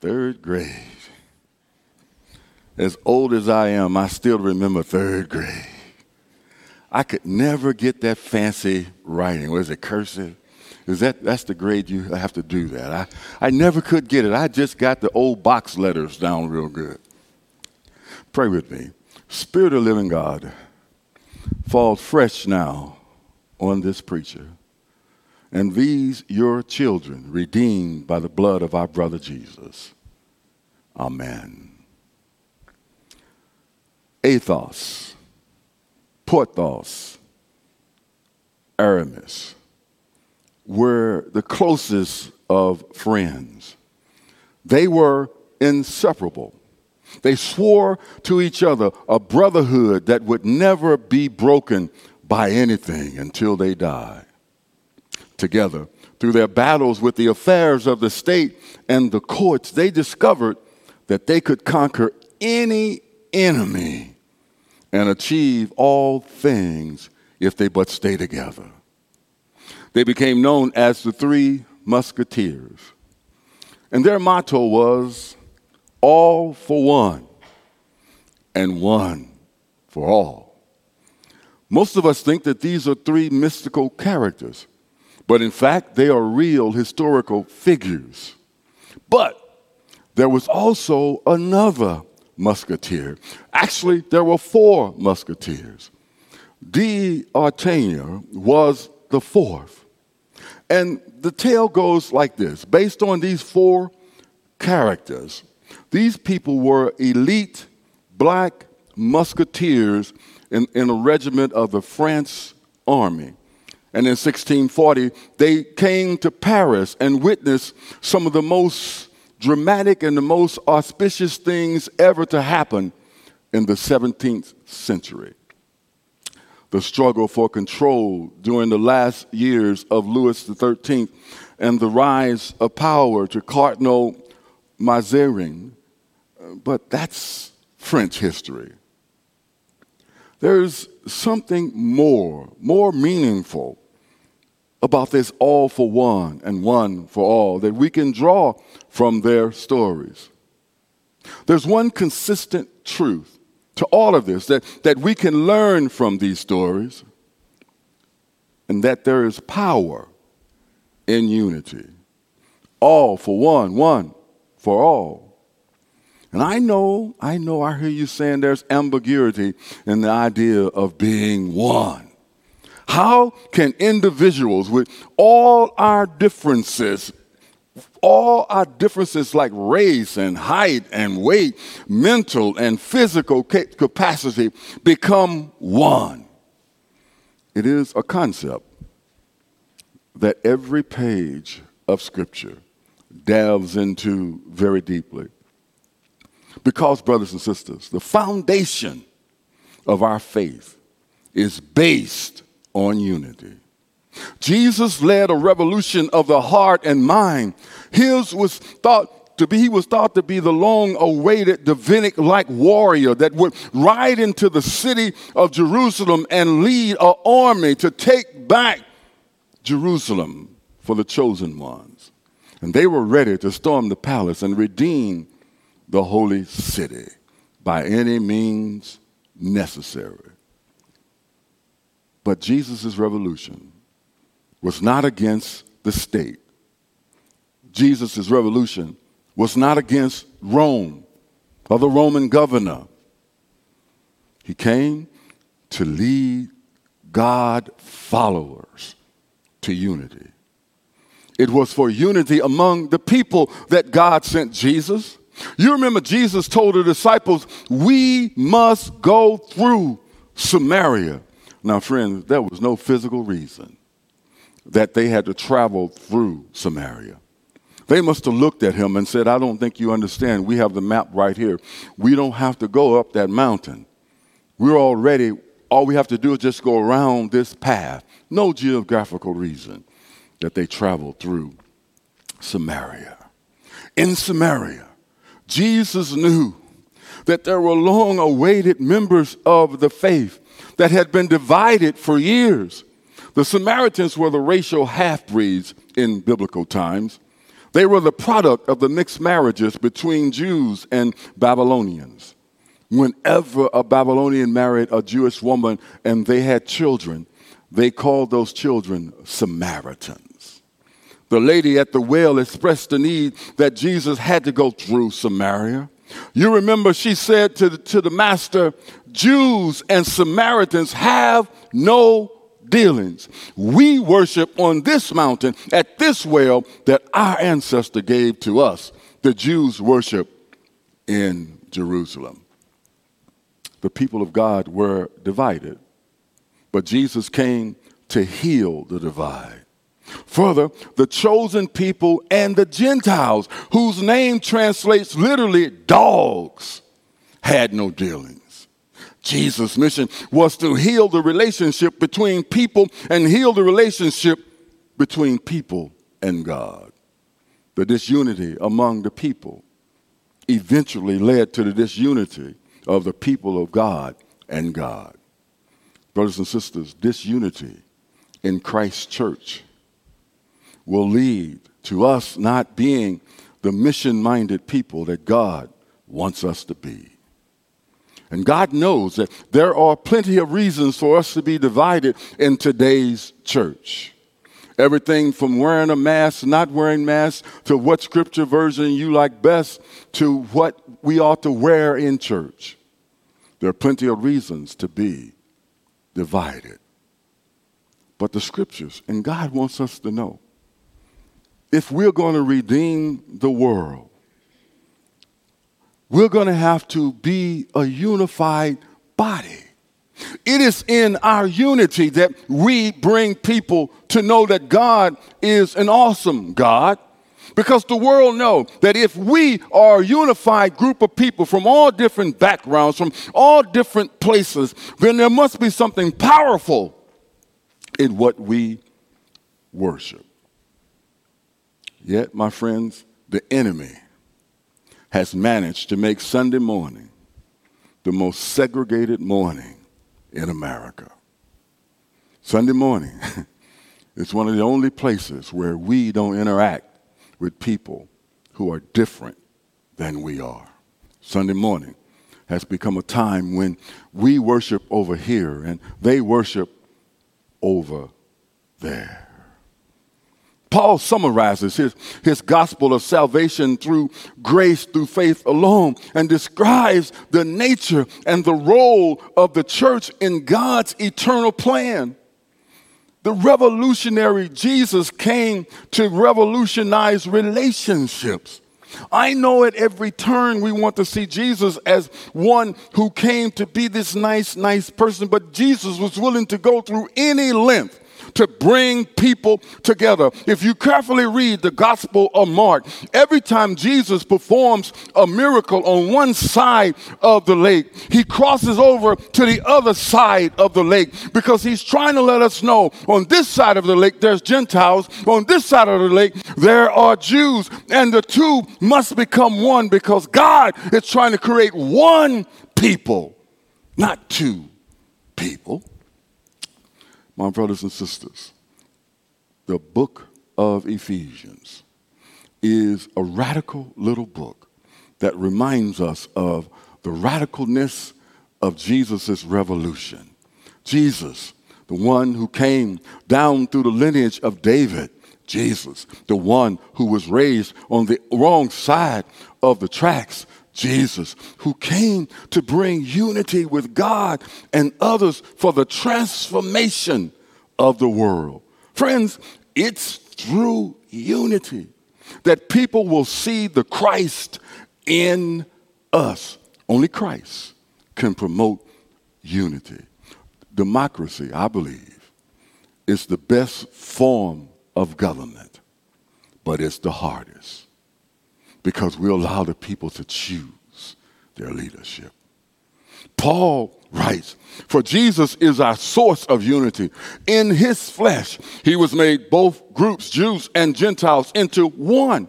Third grade. As old as I am, I still remember third grade. I could never get that fancy writing. Was it cursive? Is that that's the grade you have to do that? I, I never could get it. I just got the old box letters down real good. Pray with me. Spirit of living God, fall fresh now on this preacher and these your children, redeemed by the blood of our brother Jesus. Amen. Athos, Porthos, Aramis were the closest of friends. They were inseparable. They swore to each other a brotherhood that would never be broken by anything until they died. Together, through their battles with the affairs of the state and the courts, they discovered that they could conquer any enemy and achieve all things if they but stay together. They became known as the Three Musketeers. And their motto was all for one and one for all. Most of us think that these are three mystical characters, but in fact, they are real historical figures. But there was also another musketeer. Actually, there were four musketeers. D'Artagnan was the fourth. And the tale goes like this based on these four characters, these people were elite black musketeers in, in a regiment of the France army. And in 1640, they came to Paris and witnessed some of the most dramatic and the most auspicious things ever to happen in the 17th century. The struggle for control during the last years of Louis XIII and the rise of power to Cardinal Mazarin but that's French history. There's something more, more meaningful about this all for one and one for all that we can draw from their stories. There's one consistent truth to all of this that, that we can learn from these stories, and that there is power in unity. All for one, one for all. And I know, I know, I hear you saying there's ambiguity in the idea of being one. How can individuals with all our differences, all our differences like race and height and weight, mental and physical capacity, become one? It is a concept that every page of Scripture delves into very deeply. Because, brothers and sisters, the foundation of our faith is based on unity. Jesus led a revolution of the heart and mind. His was thought to be, he was thought to be the long awaited Davidic like warrior that would ride into the city of Jerusalem and lead an army to take back Jerusalem for the chosen ones. And they were ready to storm the palace and redeem the holy city by any means necessary. But Jesus' revolution was not against the state. Jesus' revolution was not against Rome or the Roman governor. He came to lead God followers to unity. It was for unity among the people that God sent Jesus. You remember Jesus told the disciples, We must go through Samaria. Now, friends, there was no physical reason that they had to travel through Samaria. They must have looked at him and said, I don't think you understand. We have the map right here. We don't have to go up that mountain. We're already, all we have to do is just go around this path. No geographical reason that they traveled through Samaria. In Samaria, Jesus knew that there were long awaited members of the faith that had been divided for years. The Samaritans were the racial half breeds in biblical times. They were the product of the mixed marriages between Jews and Babylonians. Whenever a Babylonian married a Jewish woman and they had children, they called those children Samaritans. The lady at the well expressed the need that Jesus had to go through Samaria. You remember she said to the, to the master, Jews and Samaritans have no dealings. We worship on this mountain at this well that our ancestor gave to us. The Jews worship in Jerusalem. The people of God were divided, but Jesus came to heal the divide. Further, the chosen people and the Gentiles, whose name translates literally dogs, had no dealings. Jesus' mission was to heal the relationship between people and heal the relationship between people and God. The disunity among the people eventually led to the disunity of the people of God and God. Brothers and sisters, disunity in Christ's church will lead to us not being the mission minded people that God wants us to be. And God knows that there are plenty of reasons for us to be divided in today's church. Everything from wearing a mask, not wearing masks, to what scripture version you like best, to what we ought to wear in church. There are plenty of reasons to be divided. But the scriptures, and God wants us to know, if we're going to redeem the world, we're going to have to be a unified body. It is in our unity that we bring people to know that God is an awesome God. Because the world know that if we are a unified group of people from all different backgrounds, from all different places, then there must be something powerful in what we worship. Yet, my friends, the enemy has managed to make Sunday morning the most segregated morning in America. Sunday morning is one of the only places where we don't interact with people who are different than we are. Sunday morning has become a time when we worship over here and they worship over there. Paul summarizes his, his gospel of salvation through grace, through faith alone, and describes the nature and the role of the church in God's eternal plan. The revolutionary Jesus came to revolutionize relationships. I know at every turn we want to see Jesus as one who came to be this nice, nice person, but Jesus was willing to go through any length to bring people together. If you carefully read the Gospel of Mark, every time Jesus performs a miracle on one side of the lake, he crosses over to the other side of the lake because he's trying to let us know on this side of the lake there's Gentiles, on this side of the lake there are Jews, and the two must become one because God is trying to create one people, not two people my brothers and sisters, the book of Ephesians is a radical little book that reminds us of the radicalness of Jesus' revolution. Jesus, the one who came down through the lineage of David, Jesus, the one who was raised on the wrong side of the tracks, Jesus, who came to bring unity with God and others for the transformation of the world. Friends, it's through unity that people will see the Christ in us. Only Christ can promote unity. Democracy, I believe, is the best form of government, but it's the hardest because we allow the people to choose their leadership. Paul writes, For Jesus is our source of unity. In his flesh, he was made both groups, Jews and Gentiles, into one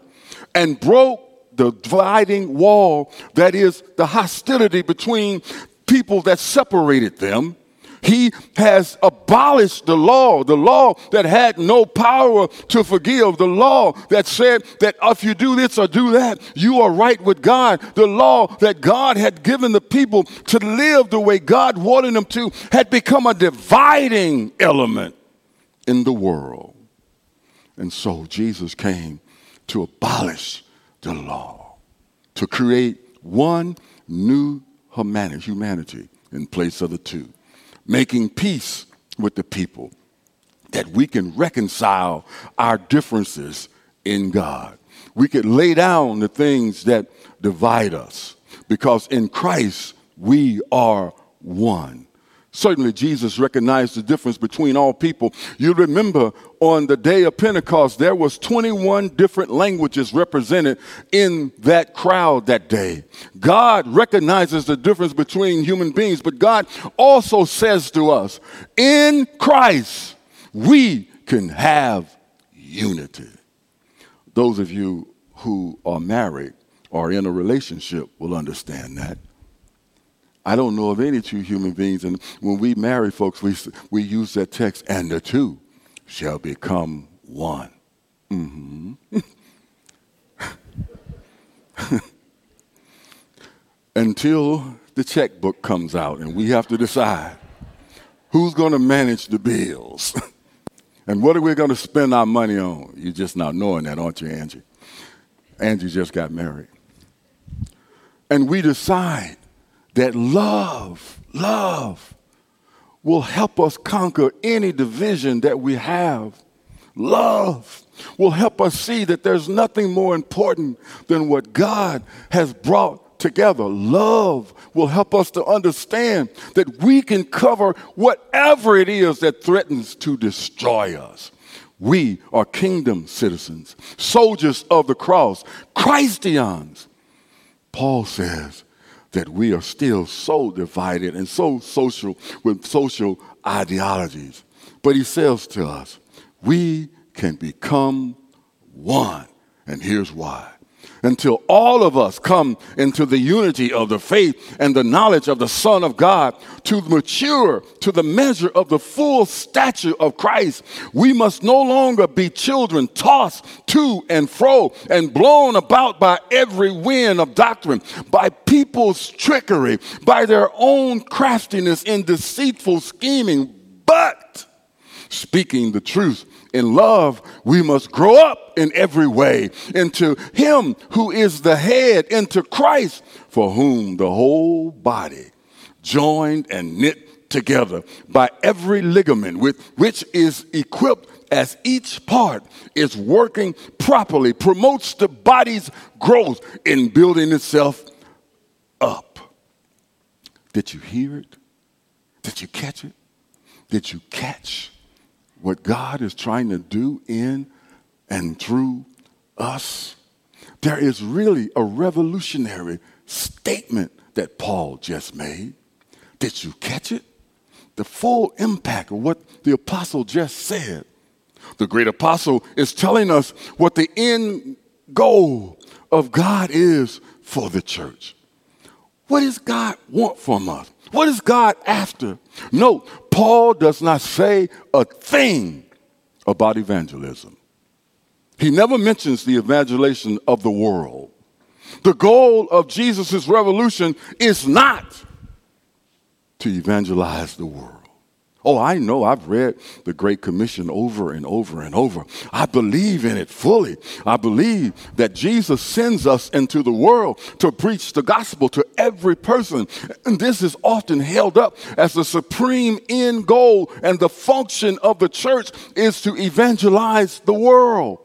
and broke the dividing wall that is the hostility between people that separated them. He has abolished the law, the law that had no power to forgive, the law that said that if you do this or do that, you are right with God, the law that God had given the people to live the way God wanted them to had become a dividing element in the world. And so Jesus came to abolish the law, to create one new humanity in place of the two making peace with the people, that we can reconcile our differences in God. We can lay down the things that divide us because in Christ we are one. Certainly, Jesus recognized the difference between all people. You remember on the day of Pentecost, there was 21 different languages represented in that crowd that day. God recognizes the difference between human beings, but God also says to us, in Christ, we can have unity. Those of you who are married or in a relationship will understand that. I don't know of any two human beings. And when we marry folks, we, we use that text, and the two shall become one. Mm-hmm. Until the checkbook comes out and we have to decide who's going to manage the bills and what are we going to spend our money on. You're just not knowing that, aren't you, Angie? Angie just got married. And we decide that love, love will help us conquer any division that we have. Love will help us see that there's nothing more important than what God has brought together. Love will help us to understand that we can cover whatever it is that threatens to destroy us. We are kingdom citizens, soldiers of the cross, Christians. Paul says, that we are still so divided and so social with social ideologies. But he says to us, we can become one. And here's why until all of us come into the unity of the faith and the knowledge of the Son of God to mature to the measure of the full stature of Christ. We must no longer be children tossed to and fro and blown about by every wind of doctrine, by people's trickery, by their own craftiness in deceitful scheming, but speaking the truth in love, we must grow up in every way into Him who is the head, into Christ, for whom the whole body, joined and knit together by every ligament with which is equipped as each part is working properly, promotes the body's growth in building itself up. Did you hear it? Did you catch it? Did you catch what God is trying to do in and through us, there is really a revolutionary statement that Paul just made. Did you catch it? The full impact of what the apostle just said. The great apostle is telling us what the end goal of God is for the church. What does God want from us? What is God after? Note, Paul does not say a thing about evangelism. He never mentions the evangelization of the world. The goal of Jesus' revolution is not to evangelize the world. Oh, I know. I've read the Great Commission over and over and over. I believe in it fully. I believe that Jesus sends us into the world to preach the gospel to every person. And this is often held up as the supreme end goal, and the function of the church is to evangelize the world.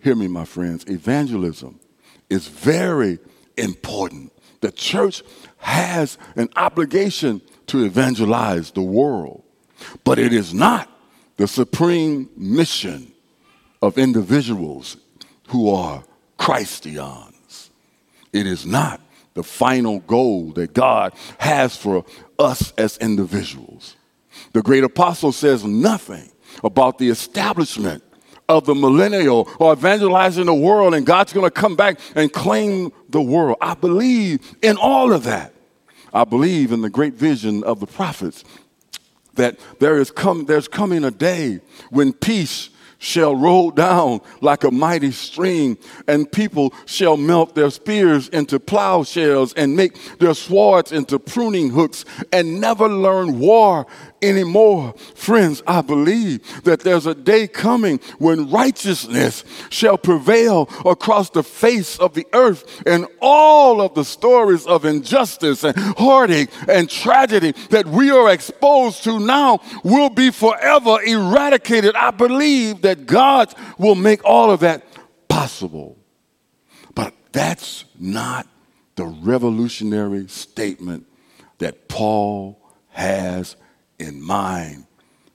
Hear me, my friends. Evangelism is very important. The church has an obligation to evangelize the world. But it is not the supreme mission of individuals who are Christians. It is not the final goal that God has for us as individuals. The great apostle says nothing about the establishment of the millennial or evangelizing the world and God's going to come back and claim the world. I believe in all of that. I believe in the great vision of the prophets that there is come, there's coming a day when peace shall roll down like a mighty stream, and people shall melt their spears into plowshares and make their swords into pruning hooks and never learn war anymore. Friends, I believe that there's a day coming when righteousness shall prevail across the face of the earth, and all of the stories of injustice and heartache and tragedy that we are exposed to now will be forever eradicated. I believe that God will make all of that possible. But that's not the revolutionary statement that Paul has in mind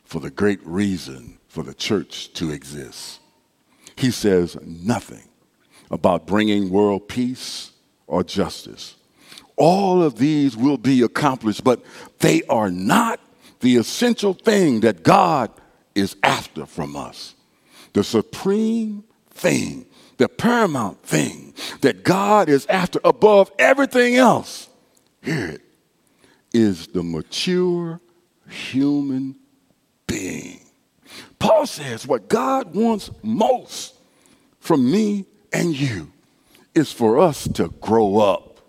for the great reason for the church to exist. He says nothing about bringing world peace or justice. All of these will be accomplished, but they are not the essential thing that God is after from us. The supreme thing, the paramount thing that God is after above everything else, hear it, is the mature human being. Paul says what God wants most from me and you is for us to grow up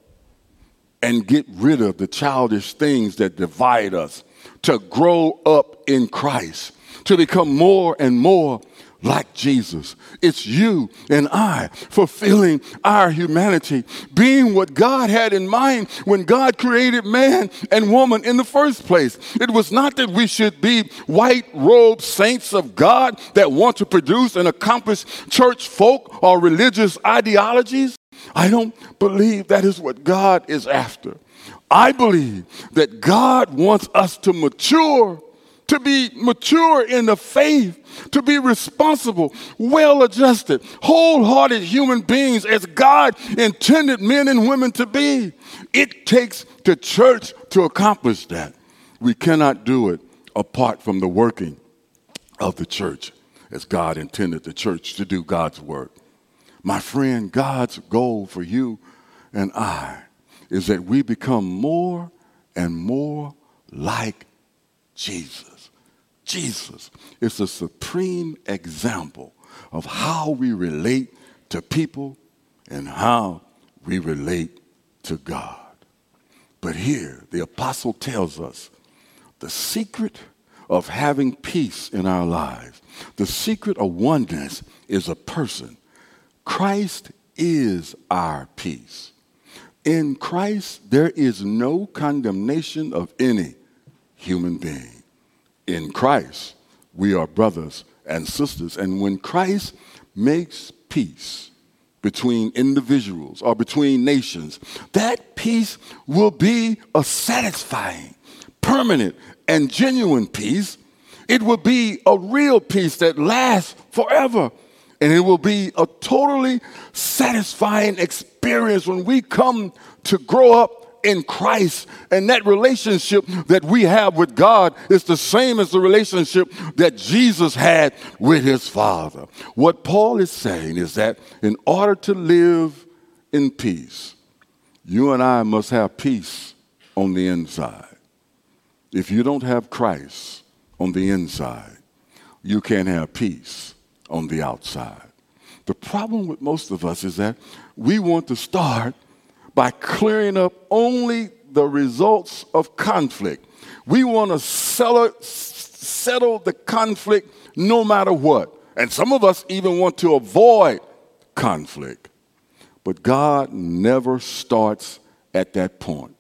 and get rid of the childish things that divide us, to grow up in Christ, to become more and more like Jesus. It's you and I fulfilling our humanity, being what God had in mind when God created man and woman in the first place. It was not that we should be white robed saints of God that want to produce and accomplish church folk or religious ideologies. I don't believe that is what God is after. I believe that God wants us to mature to be mature in the faith, to be responsible, well adjusted, wholehearted human beings as God intended men and women to be. It takes the church to accomplish that. We cannot do it apart from the working of the church as God intended the church to do God's work. My friend, God's goal for you and I is that we become more and more like Jesus. Jesus is the supreme example of how we relate to people and how we relate to God. But here, the apostle tells us the secret of having peace in our lives, the secret of oneness is a person. Christ is our peace. In Christ, there is no condemnation of any human being in Christ, we are brothers and sisters. And when Christ makes peace between individuals or between nations, that peace will be a satisfying, permanent, and genuine peace. It will be a real peace that lasts forever. And it will be a totally satisfying experience when we come to grow up in Christ. And that relationship that we have with God is the same as the relationship that Jesus had with his Father. What Paul is saying is that in order to live in peace, you and I must have peace on the inside. If you don't have Christ on the inside, you can't have peace on the outside. The problem with most of us is that we want to start by clearing up only the results of conflict. We want to settle, the conflict no matter what. And some of us even want to avoid conflict. But God never starts at that point.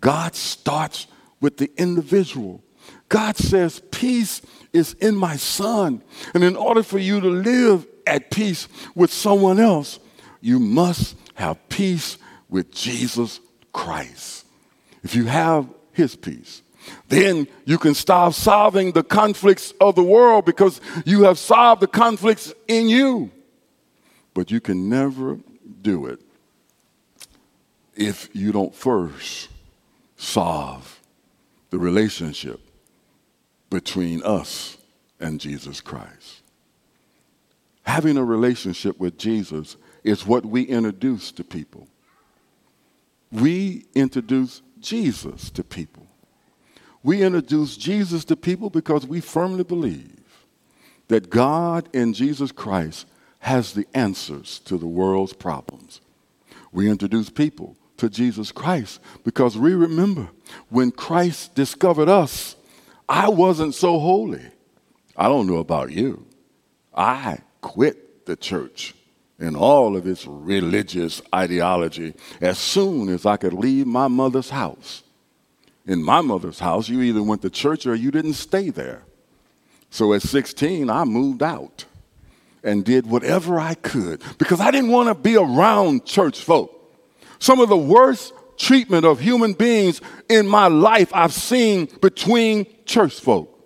God starts with the individual. God says, Peace is in my son. And in order for you to live at peace with someone else, you must have peace with Jesus Christ. If you have his peace, then you can stop solving the conflicts of the world because you have solved the conflicts in you. But you can never do it if you don't first solve the relationship between us and Jesus Christ. Having a relationship with Jesus is what we introduce to people we introduce Jesus to people. We introduce Jesus to people because we firmly believe that God in Jesus Christ has the answers to the world's problems. We introduce people to Jesus Christ because we remember when Christ discovered us, I wasn't so holy. I don't know about you. I quit the church and all of its religious ideology as soon as I could leave my mother's house. In my mother's house, you either went to church or you didn't stay there. So at 16, I moved out and did whatever I could because I didn't want to be around church folk. Some of the worst treatment of human beings in my life I've seen between church folk.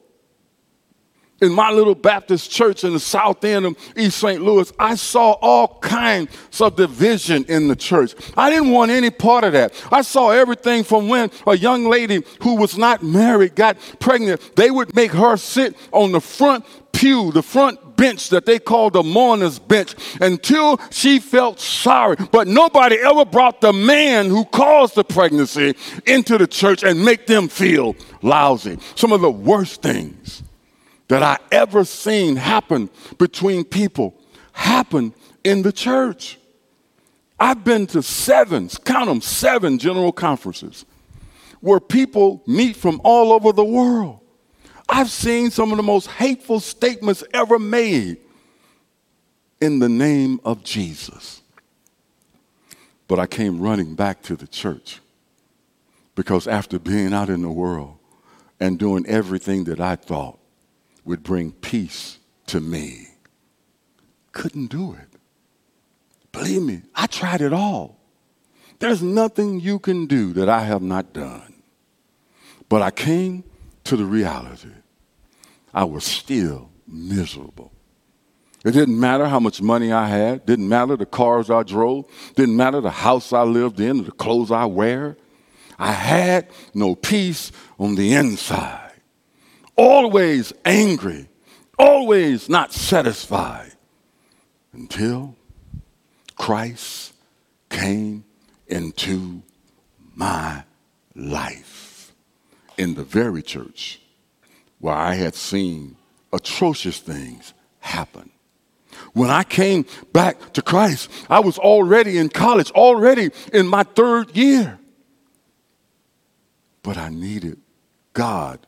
In my little Baptist church in the south end of East St. Louis, I saw all kinds of division in the church. I didn't want any part of that. I saw everything from when a young lady who was not married got pregnant, they would make her sit on the front pew, the front bench that they called the mourner's bench until she felt sorry. But nobody ever brought the man who caused the pregnancy into the church and make them feel lousy. Some of the worst things that I ever seen happen between people happen in the church. I've been to seven, count them, seven general conferences where people meet from all over the world. I've seen some of the most hateful statements ever made in the name of Jesus. But I came running back to the church because after being out in the world and doing everything that I thought would bring peace to me, couldn't do it. Believe me, I tried it all. There's nothing you can do that I have not done. But I came to the reality I was still miserable. It didn't matter how much money I had, didn't matter the cars I drove, didn't matter the house I lived in, the clothes I wear. I had no peace on the inside. Always angry, always not satisfied until Christ came into my life in the very church where I had seen atrocious things happen. When I came back to Christ, I was already in college, already in my third year. But I needed God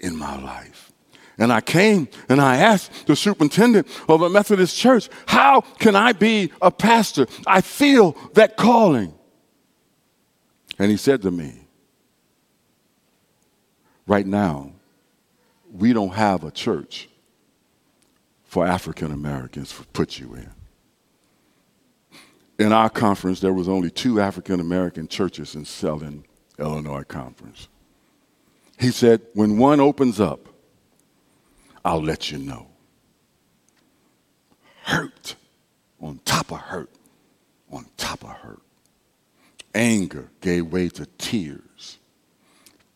in my life. And I came and I asked the superintendent of a Methodist church, How can I be a pastor? I feel that calling. And he said to me, Right now, we don't have a church for African Americans to put you in. In our conference, there was only two African American churches in Southern Illinois Conference. He said, when one opens up, I'll let you know. Hurt on top of hurt on top of hurt. Anger gave way to tears.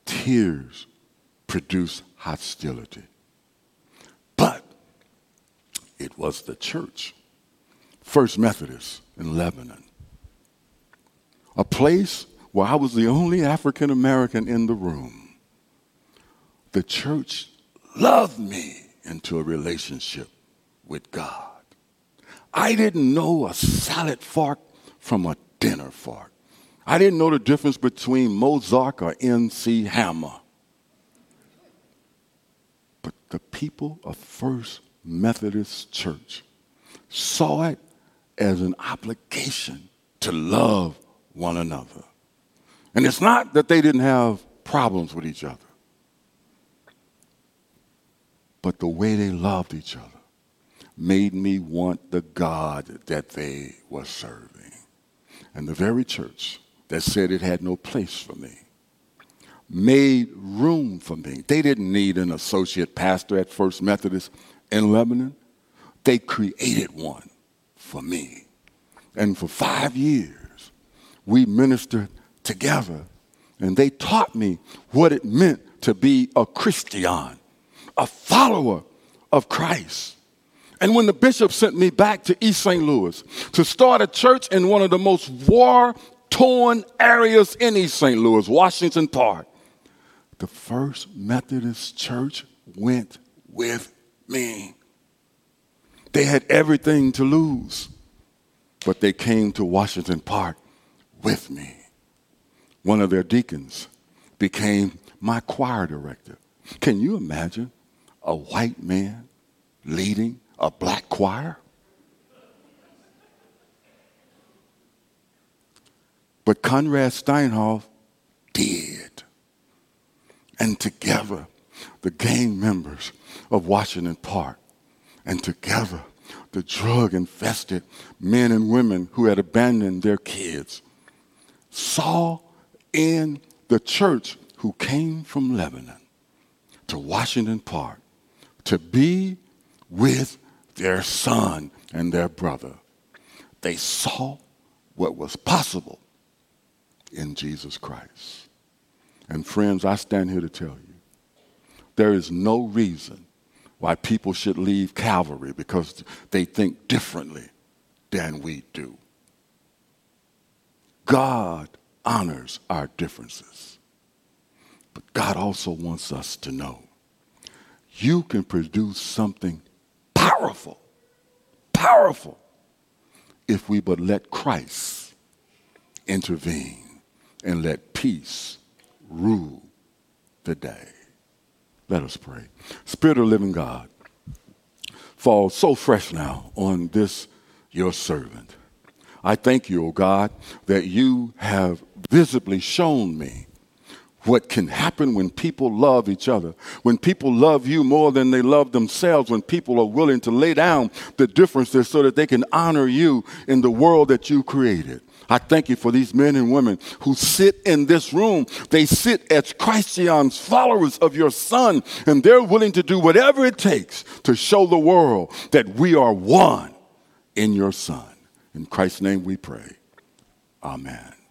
Tears produce hostility. But it was the church, First Methodist in Lebanon, a place where I was the only African American in the room. The church loved me into a relationship with God. I didn't know a salad fork from a dinner fork. I didn't know the difference between Mozart or MC Hammer But the people of First Methodist Church saw it as an obligation to love one another. And it's not that they didn't have problems with each other, but the way they loved each other made me want the God that they were serving. And the very church that said it had no place for me made room for me. They didn't need an associate pastor at First Methodist in Lebanon. They created one for me. And for five years, we ministered together. And they taught me what it meant to be a Christian, a follower of Christ. And when the bishop sent me back to East St. Louis to start a church in one of the most war torn areas in East St. Louis, Washington Park, the First Methodist Church went with me. They had everything to lose, but they came to Washington Park with me. One of their deacons became my choir director. Can you imagine a white man leading a black choir? But Conrad Steinhoff did. And together, the gang members of Washington Park, and together, the drug infested men and women who had abandoned their kids saw in the church who came from Lebanon to Washington Park to be with their son and their brother. They saw what was possible in Jesus Christ. And friends, I stand here to tell you there is no reason why people should leave Calvary because they think differently than we do. God honors our differences, but God also wants us to know you can produce something powerful, powerful, if we but let Christ intervene and let peace rule the day. Let us pray. Spirit of living God, fall so fresh now on this your servant. I thank you, O oh God, that you have visibly shown me what can happen when people love each other, when people love you more than they love themselves, when people are willing to lay down the differences so that they can honor you in the world that you created. I thank you for these men and women who sit in this room. They sit as Christians, followers of your son, and they're willing to do whatever it takes to show the world that we are one in your son. In Christ's name we pray. Amen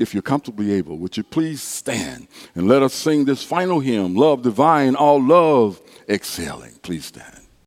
if you're comfortably able, would you please stand and let us sing this final hymn, Love Divine, All Love Excelling. Please stand.